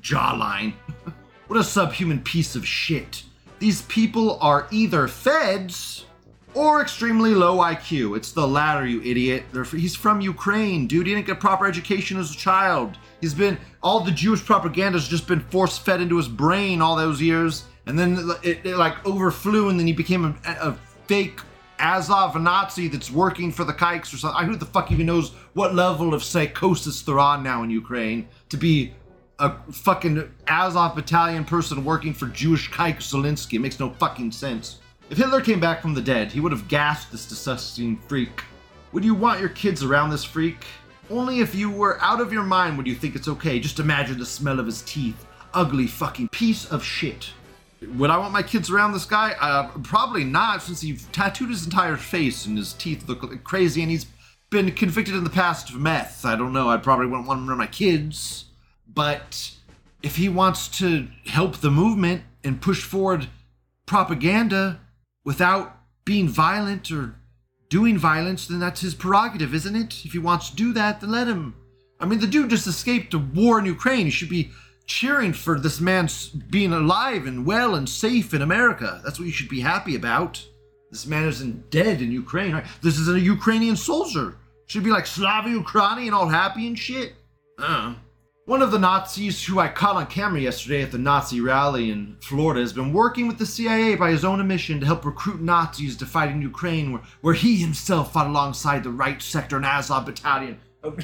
jawline. what a subhuman piece of shit. These people are either feds or extremely low IQ. It's the latter, you idiot. They're, he's from Ukraine, dude. He didn't get proper education as a child. He's been all the Jewish propaganda has just been force fed into his brain all those years, and then it, it like overflew, and then he became a, a fake Azov Nazi that's working for the kikes or something. Who the fuck even knows what level of psychosis they're on now in Ukraine to be a fucking Azov battalion person working for Jewish kike Zelensky? It makes no fucking sense. If Hitler came back from the dead, he would have gassed this disgusting freak. Would you want your kids around this freak? Only if you were out of your mind would you think it's okay. Just imagine the smell of his teeth. Ugly fucking piece of shit. Would I want my kids around this guy? Uh, probably not, since he tattooed his entire face and his teeth look crazy, and he's been convicted in the past of meth. I don't know. I probably wouldn't want him around my kids. But if he wants to help the movement and push forward propaganda without being violent or doing violence, then that's his prerogative, isn't it? If he wants to do that, then let him. I mean, the dude just escaped a war in Ukraine. He should be cheering for this man being alive and well and safe in America. That's what you should be happy about. This man isn't dead in Ukraine. This is a Ukrainian soldier. Should be like Slava Ukraini and all happy and shit. Uh. One of the Nazis who I caught on camera yesterday at the Nazi rally in Florida has been working with the CIA by his own admission to help recruit Nazis to fight in Ukraine, where, where he himself fought alongside the Right Sector and Azov Battalion.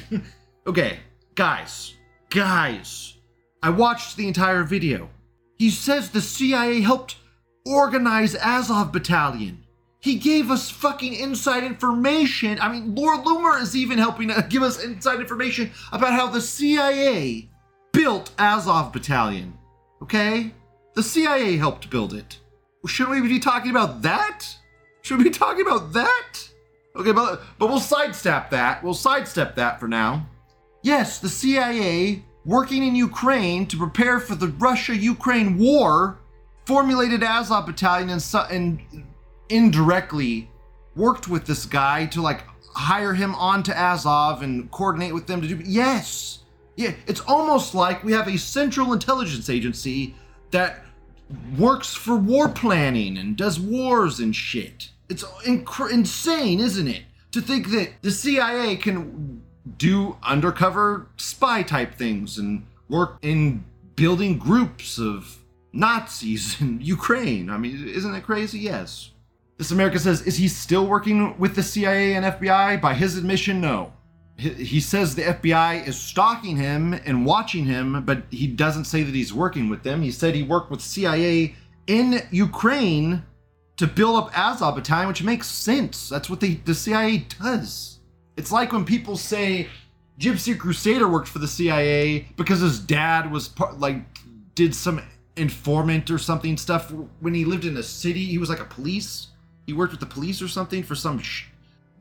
okay, guys, guys, I watched the entire video. He says the CIA helped organize Azov Battalion. He gave us fucking inside information. I mean, Lord Loomer is even helping to give us inside information about how the CIA built Azov Battalion. Okay? The CIA helped build it. Shouldn't we be talking about that? Should we be talking about that? Okay, but, but we'll sidestep that. We'll sidestep that for now. Yes, the CIA, working in Ukraine to prepare for the Russia Ukraine war, formulated Azov Battalion and, and indirectly worked with this guy to like hire him on to Azov and coordinate with them to do. Yes, yeah, it's almost like we have a central intelligence agency that works for war planning and does wars and shit. It's inc- insane, isn't it? To think that the CIA can do undercover spy type things and work in building groups of Nazis in Ukraine. I mean, isn't it crazy? Yes. This America says, is he still working with the CIA and FBI? By his admission, no. He, says the FBI is stalking him and watching him, but he doesn't say that he's working with them. He said he worked with CIA in Ukraine to build up Azov Battalion, which makes sense. That's what they, the CIA does. It's like when people say Gypsy Crusader worked for the CIA because his dad was part, like did some informant or something stuff when he lived in a city. He was like a police. He worked with the police or something for some sh-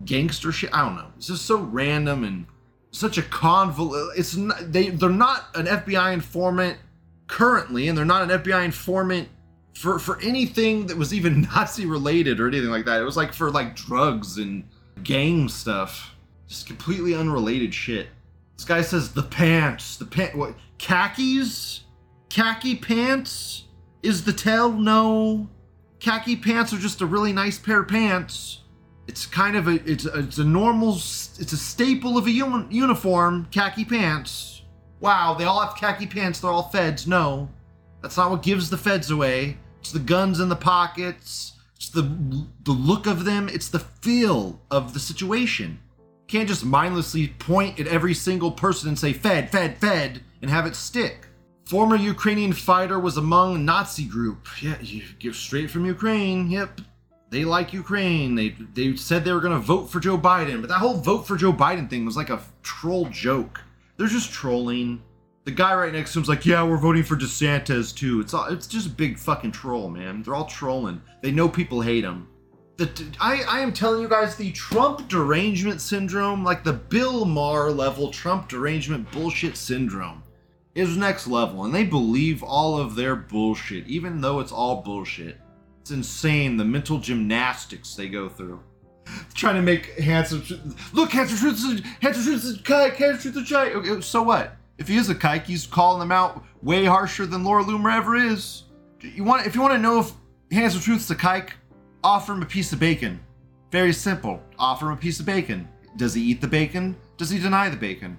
gangster shit. I don't know. It's just so random and such a convol. It's not, they they're not an FBI informant currently, and they're not an FBI informant for for anything that was even Nazi related or anything like that. It was like for like drugs and gang stuff, just completely unrelated shit. This guy says the pants, the pant, what khakis, khaki pants is the tell. No, khaki pants are just a really nice pair of pants. It's kind of a it's a, it's a normal it's a staple of a human uniform. Khaki pants. Wow, they all have khaki pants. They're all feds. No, that's not what gives the feds away. It's the guns in the pockets. It's the the look of them. It's the feel of the situation. You can't just mindlessly point at every single person and say "Fed, Fed, Fed" and have it stick. Former Ukrainian fighter was among Nazi group. Yeah, you straight from Ukraine. Yep, they like Ukraine. They they said they were gonna vote for Joe Biden, but that whole vote for Joe Biden thing was like a troll joke. They're just trolling. The guy right next to him's like, yeah, we're voting for DeSantis too. It's all, it's just a big fucking troll, man. They're all trolling. They know people hate them. The, I, I am telling you guys, the Trump derangement syndrome, like the Bill Maher level Trump derangement bullshit syndrome, is next level, and they believe all of their bullshit, even though it's all bullshit. It's insane the mental gymnastics they go through. Trying to make handsome. Look, handsome truth, handsome truth is kike, handsome truth is kike. Okay, so what? If he is a kike, he's calling them out way harsher than Laura Loomer ever is. You want if you want to know if handsome truth's a kike, offer him a piece of bacon. Very simple. Offer him a piece of bacon. Does he eat the bacon? Does he deny the bacon?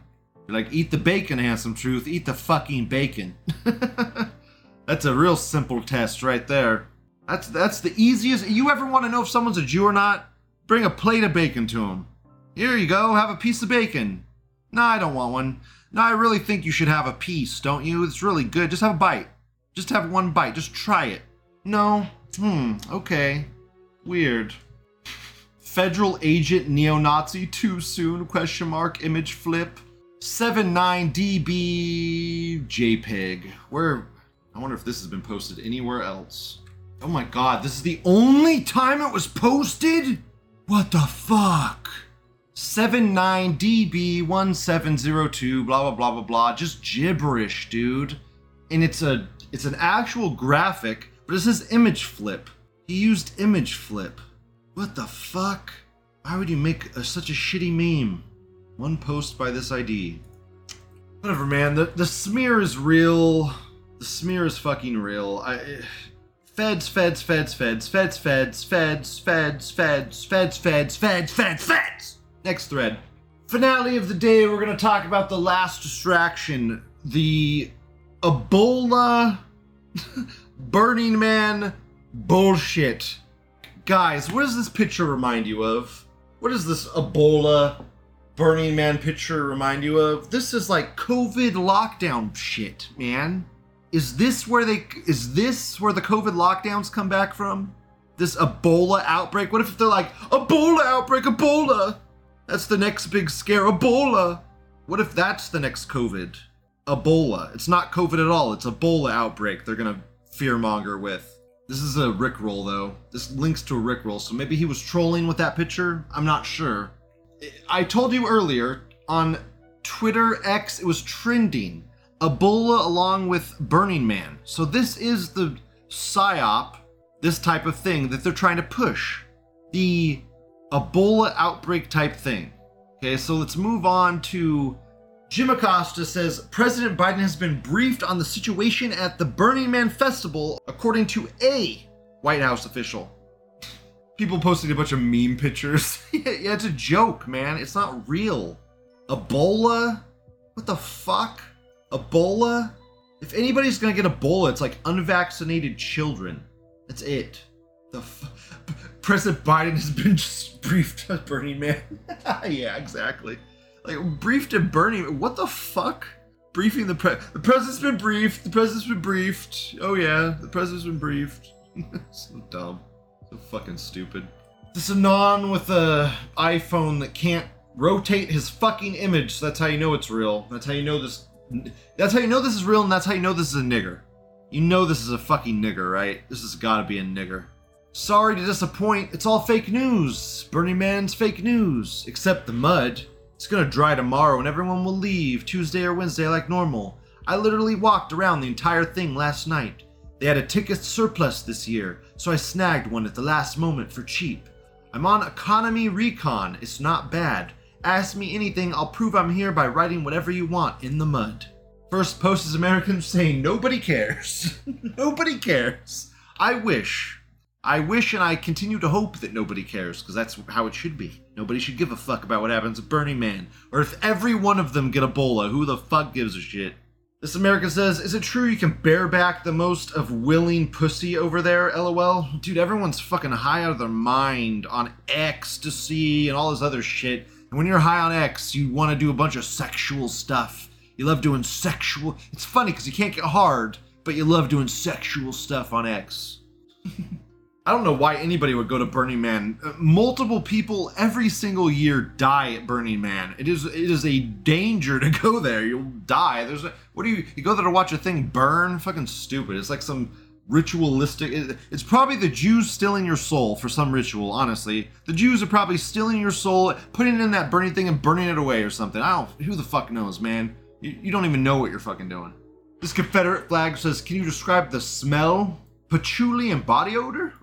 You're like, eat the bacon, handsome truth. Eat the fucking bacon. that's a real simple test right there. That's that's the easiest. You ever want to know if someone's a Jew or not? Bring a plate of bacon to him. Here you go. Have a piece of bacon. No, I don't want one. No, I really think you should have a piece, don't you? It's really good. Just have a bite. Just have one bite. Just try it. No. Hmm. Okay. Weird. Federal agent neo-Nazi too soon? Question mark. Image flip. 79db JPEG. Where? I wonder if this has been posted anywhere else. Oh my god, this is the only time it was posted? What the fuck? 79db1702 blah blah blah blah blah just gibberish dude and it's a it's an actual graphic but it says image flip he used image flip what the fuck why would you make a, such a shitty meme one post by this id whatever man the, the smear is real the smear is fucking real i Feds, feds, feds, feds, feds, feds, feds, feds, feds, feds, feds, feds, feds, feds. Next thread. Finale of the day, we're to talk about the last distraction the Ebola Burning Man bullshit. Guys, what does this picture remind you of? What does this Ebola Burning Man picture remind you of? This is like COVID lockdown shit, man. Is this where they is this where the COVID lockdowns come back from? This Ebola outbreak? What if they're like Ebola outbreak, Ebola? That's the next big scare, Ebola. What if that's the next COVID? Ebola. It's not COVID at all. It's Ebola outbreak. They're gonna fearmonger with. This is a Rickroll though. This links to a Rickroll, so maybe he was trolling with that picture. I'm not sure. I told you earlier on Twitter X, it was trending. Ebola along with Burning Man. So this is the psyop, this type of thing that they're trying to push. The Ebola outbreak type thing. Okay, so let's move on to Jim Acosta says President Biden has been briefed on the situation at the Burning Man Festival, according to a White House official. People posting a bunch of meme pictures. yeah, it's a joke, man. It's not real. Ebola? What the fuck? Ebola? If anybody's gonna get Ebola, it's like unvaccinated children. That's it. The f- President Biden has been briefed at Burning Man. yeah, exactly. Like briefed at Burning. What the fuck? Briefing the pre. The president's been briefed. The president's been briefed. Oh yeah, the president's been briefed. so dumb. So fucking stupid. This Anon with a iPhone that can't rotate his fucking image. That's how you know it's real. That's how you know this. That's how you know this is real, and that's how you know this is a nigger. You know this is a fucking nigger, right? This has gotta be a nigger. Sorry to disappoint, it's all fake news. Burning Man's fake news. Except the mud. It's gonna dry tomorrow and everyone will leave Tuesday or Wednesday like normal. I literally walked around the entire thing last night. They had a ticket surplus this year, so I snagged one at the last moment for cheap. I'm on Economy Recon, it's not bad. Ask me anything, I'll prove I'm here by writing whatever you want in the mud. First post is Americans saying nobody cares. nobody cares. I wish. I wish and I continue to hope that nobody cares, because that's how it should be. Nobody should give a fuck about what happens at Burning Man. Or if every one of them get Ebola, who the fuck gives a shit? This American says, Is it true you can bareback the most of willing pussy over there, lol? Dude, everyone's fucking high out of their mind on ecstasy and all this other shit. And when you're high on X, you want to do a bunch of sexual stuff. You love doing sexual. It's funny because you can't get hard, but you love doing sexual stuff on X. I don't know why anybody would go to Burning Man. Uh, multiple people every single year die at Burning Man. It is it is a danger to go there. You'll die. There's a, what do you you go there to watch a thing burn? Fucking stupid. It's like some ritualistic. It, it's probably the Jews stealing your soul for some ritual. Honestly, the Jews are probably stealing your soul, putting it in that burning thing and burning it away or something. I don't. Who the fuck knows, man? You, you don't even know what you're fucking doing. This Confederate flag says, "Can you describe the smell?" Patchouli and body odor?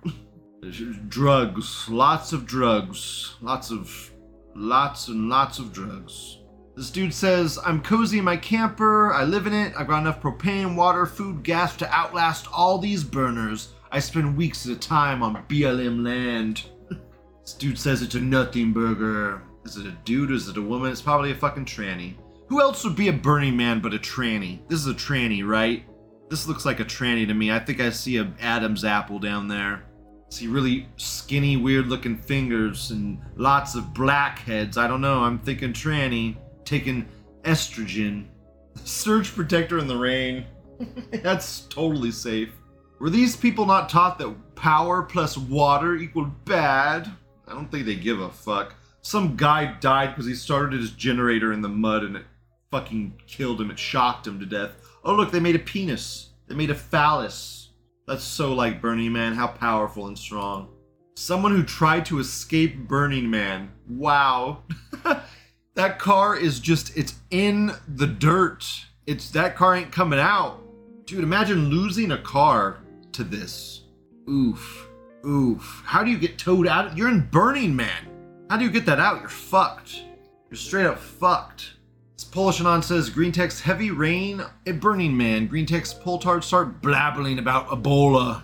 drugs, lots of drugs, lots of, lots and lots of drugs. This dude says, I'm cozy in my camper, I live in it, I've got enough propane, water, food, gas to outlast all these burners. I spend weeks at a time on BLM land. this dude says it's a nothing burger. Is it a dude? Is it a woman? It's probably a fucking tranny. Who else would be a Burning Man but a tranny? This is a tranny, right? This looks like a tranny to me. I think I see a Adam's apple down there. See really skinny, weird looking fingers and lots of blackheads. I don't know. I'm thinking tranny. Taking estrogen. Surge protector in the rain. That's totally safe. Were these people not taught that power plus water equaled bad? I don't think they give a fuck. Some guy died because he started his generator in the mud and it fucking killed him. It shocked him to death. Oh, look, they made a penis. They made a phallus. That's so like Burning Man. How powerful and strong. Someone who tried to escape Burning Man. Wow. that car is just, it's in the dirt. It's, that car ain't coming out. Dude, imagine losing a car to this. Oof. Oof. How do you get towed out? You're in Burning Man. How do you get that out? You're fucked. You're straight up fucked. Polish Anon says Green Tech's heavy rain at Burning Man. Green Tech's Poltard start blabbling about Ebola.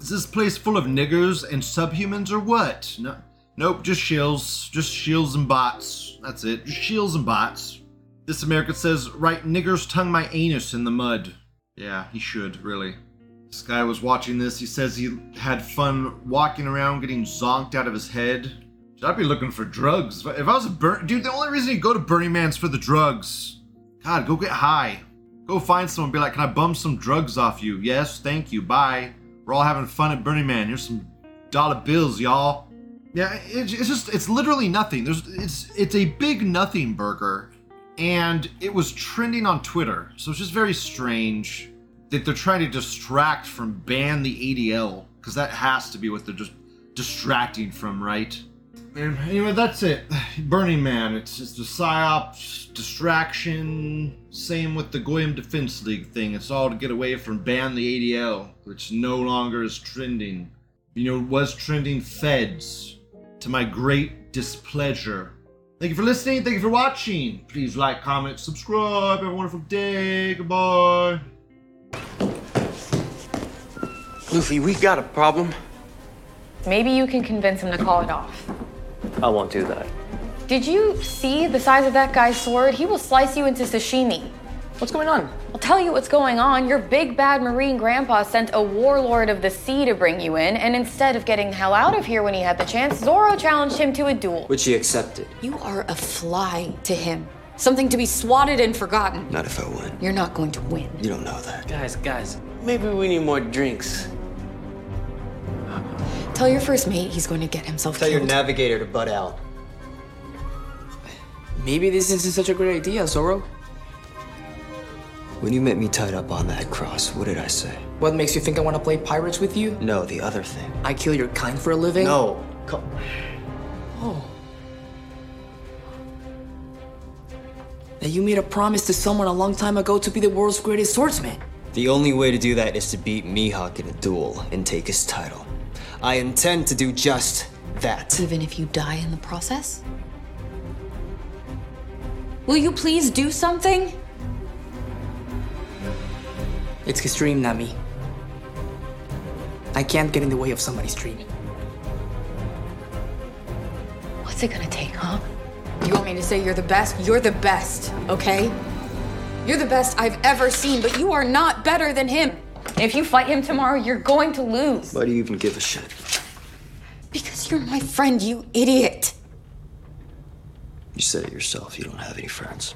Is this place full of niggers and subhumans or what? No, nope, just shills. Just shills and bots. That's it. Just shills and bots. This American says, right niggers tongue my anus in the mud. Yeah, he should, really. This guy was watching this. He says he had fun walking around getting zonked out of his head. Should I be looking for drugs? If I if I was a burn, dude, the only reason you go to Burning Man's for the drugs. God, go get high. Go find someone. Be like, can I bum some drugs off you? Yes, thank you. Bye. We're all having fun at Burning Man. Here's some dollar bills, y'all. Yeah, it, it's just it's literally nothing. There's it's it's a big nothing burger, and it was trending on Twitter. So it's just very strange that they're trying to distract from ban the ADL because that has to be what they're just distracting from, right? And anyway, that's it. Burning Man. It's just a psyop distraction. Same with the Goyim Defense League thing. It's all to get away from ban the ADL, which no longer is trending. You know, was trending feds to my great displeasure. Thank you for listening. Thank you for watching. Please like, comment, subscribe. Have a wonderful day. Goodbye. Luffy, we got a problem. Maybe you can convince him to call it off. I won't do that. Did you see the size of that guy's sword? He will slice you into sashimi. What's going on? I'll tell you what's going on. Your big bad marine grandpa sent a warlord of the sea to bring you in, and instead of getting the hell out of here when he had the chance, Zoro challenged him to a duel. Which he accepted. You are a fly to him. Something to be swatted and forgotten. Not if I win. You're not going to win. You don't know that. Guys, guys, maybe we need more drinks. Tell your first mate he's going to get himself killed. Tell your navigator to butt out. Maybe this isn't such a great idea, Zoro. When you met me tied up on that cross, what did I say? What makes you think I want to play pirates with you? No, the other thing. I kill your kind for a living? No. Come. Oh. That you made a promise to someone a long time ago to be the world's greatest swordsman. The only way to do that is to beat Mihawk in a duel and take his title. I intend to do just that. Even if you die in the process? Will you please do something? It's his dream, Nami. I can't get in the way of somebody's dream. What's it gonna take, huh? You want me to say you're the best? You're the best, okay? You're the best I've ever seen, but you are not better than him. If you fight him tomorrow, you're going to lose. Why do you even give a shit? Because you're my friend, you idiot. You said it yourself, you don't have any friends.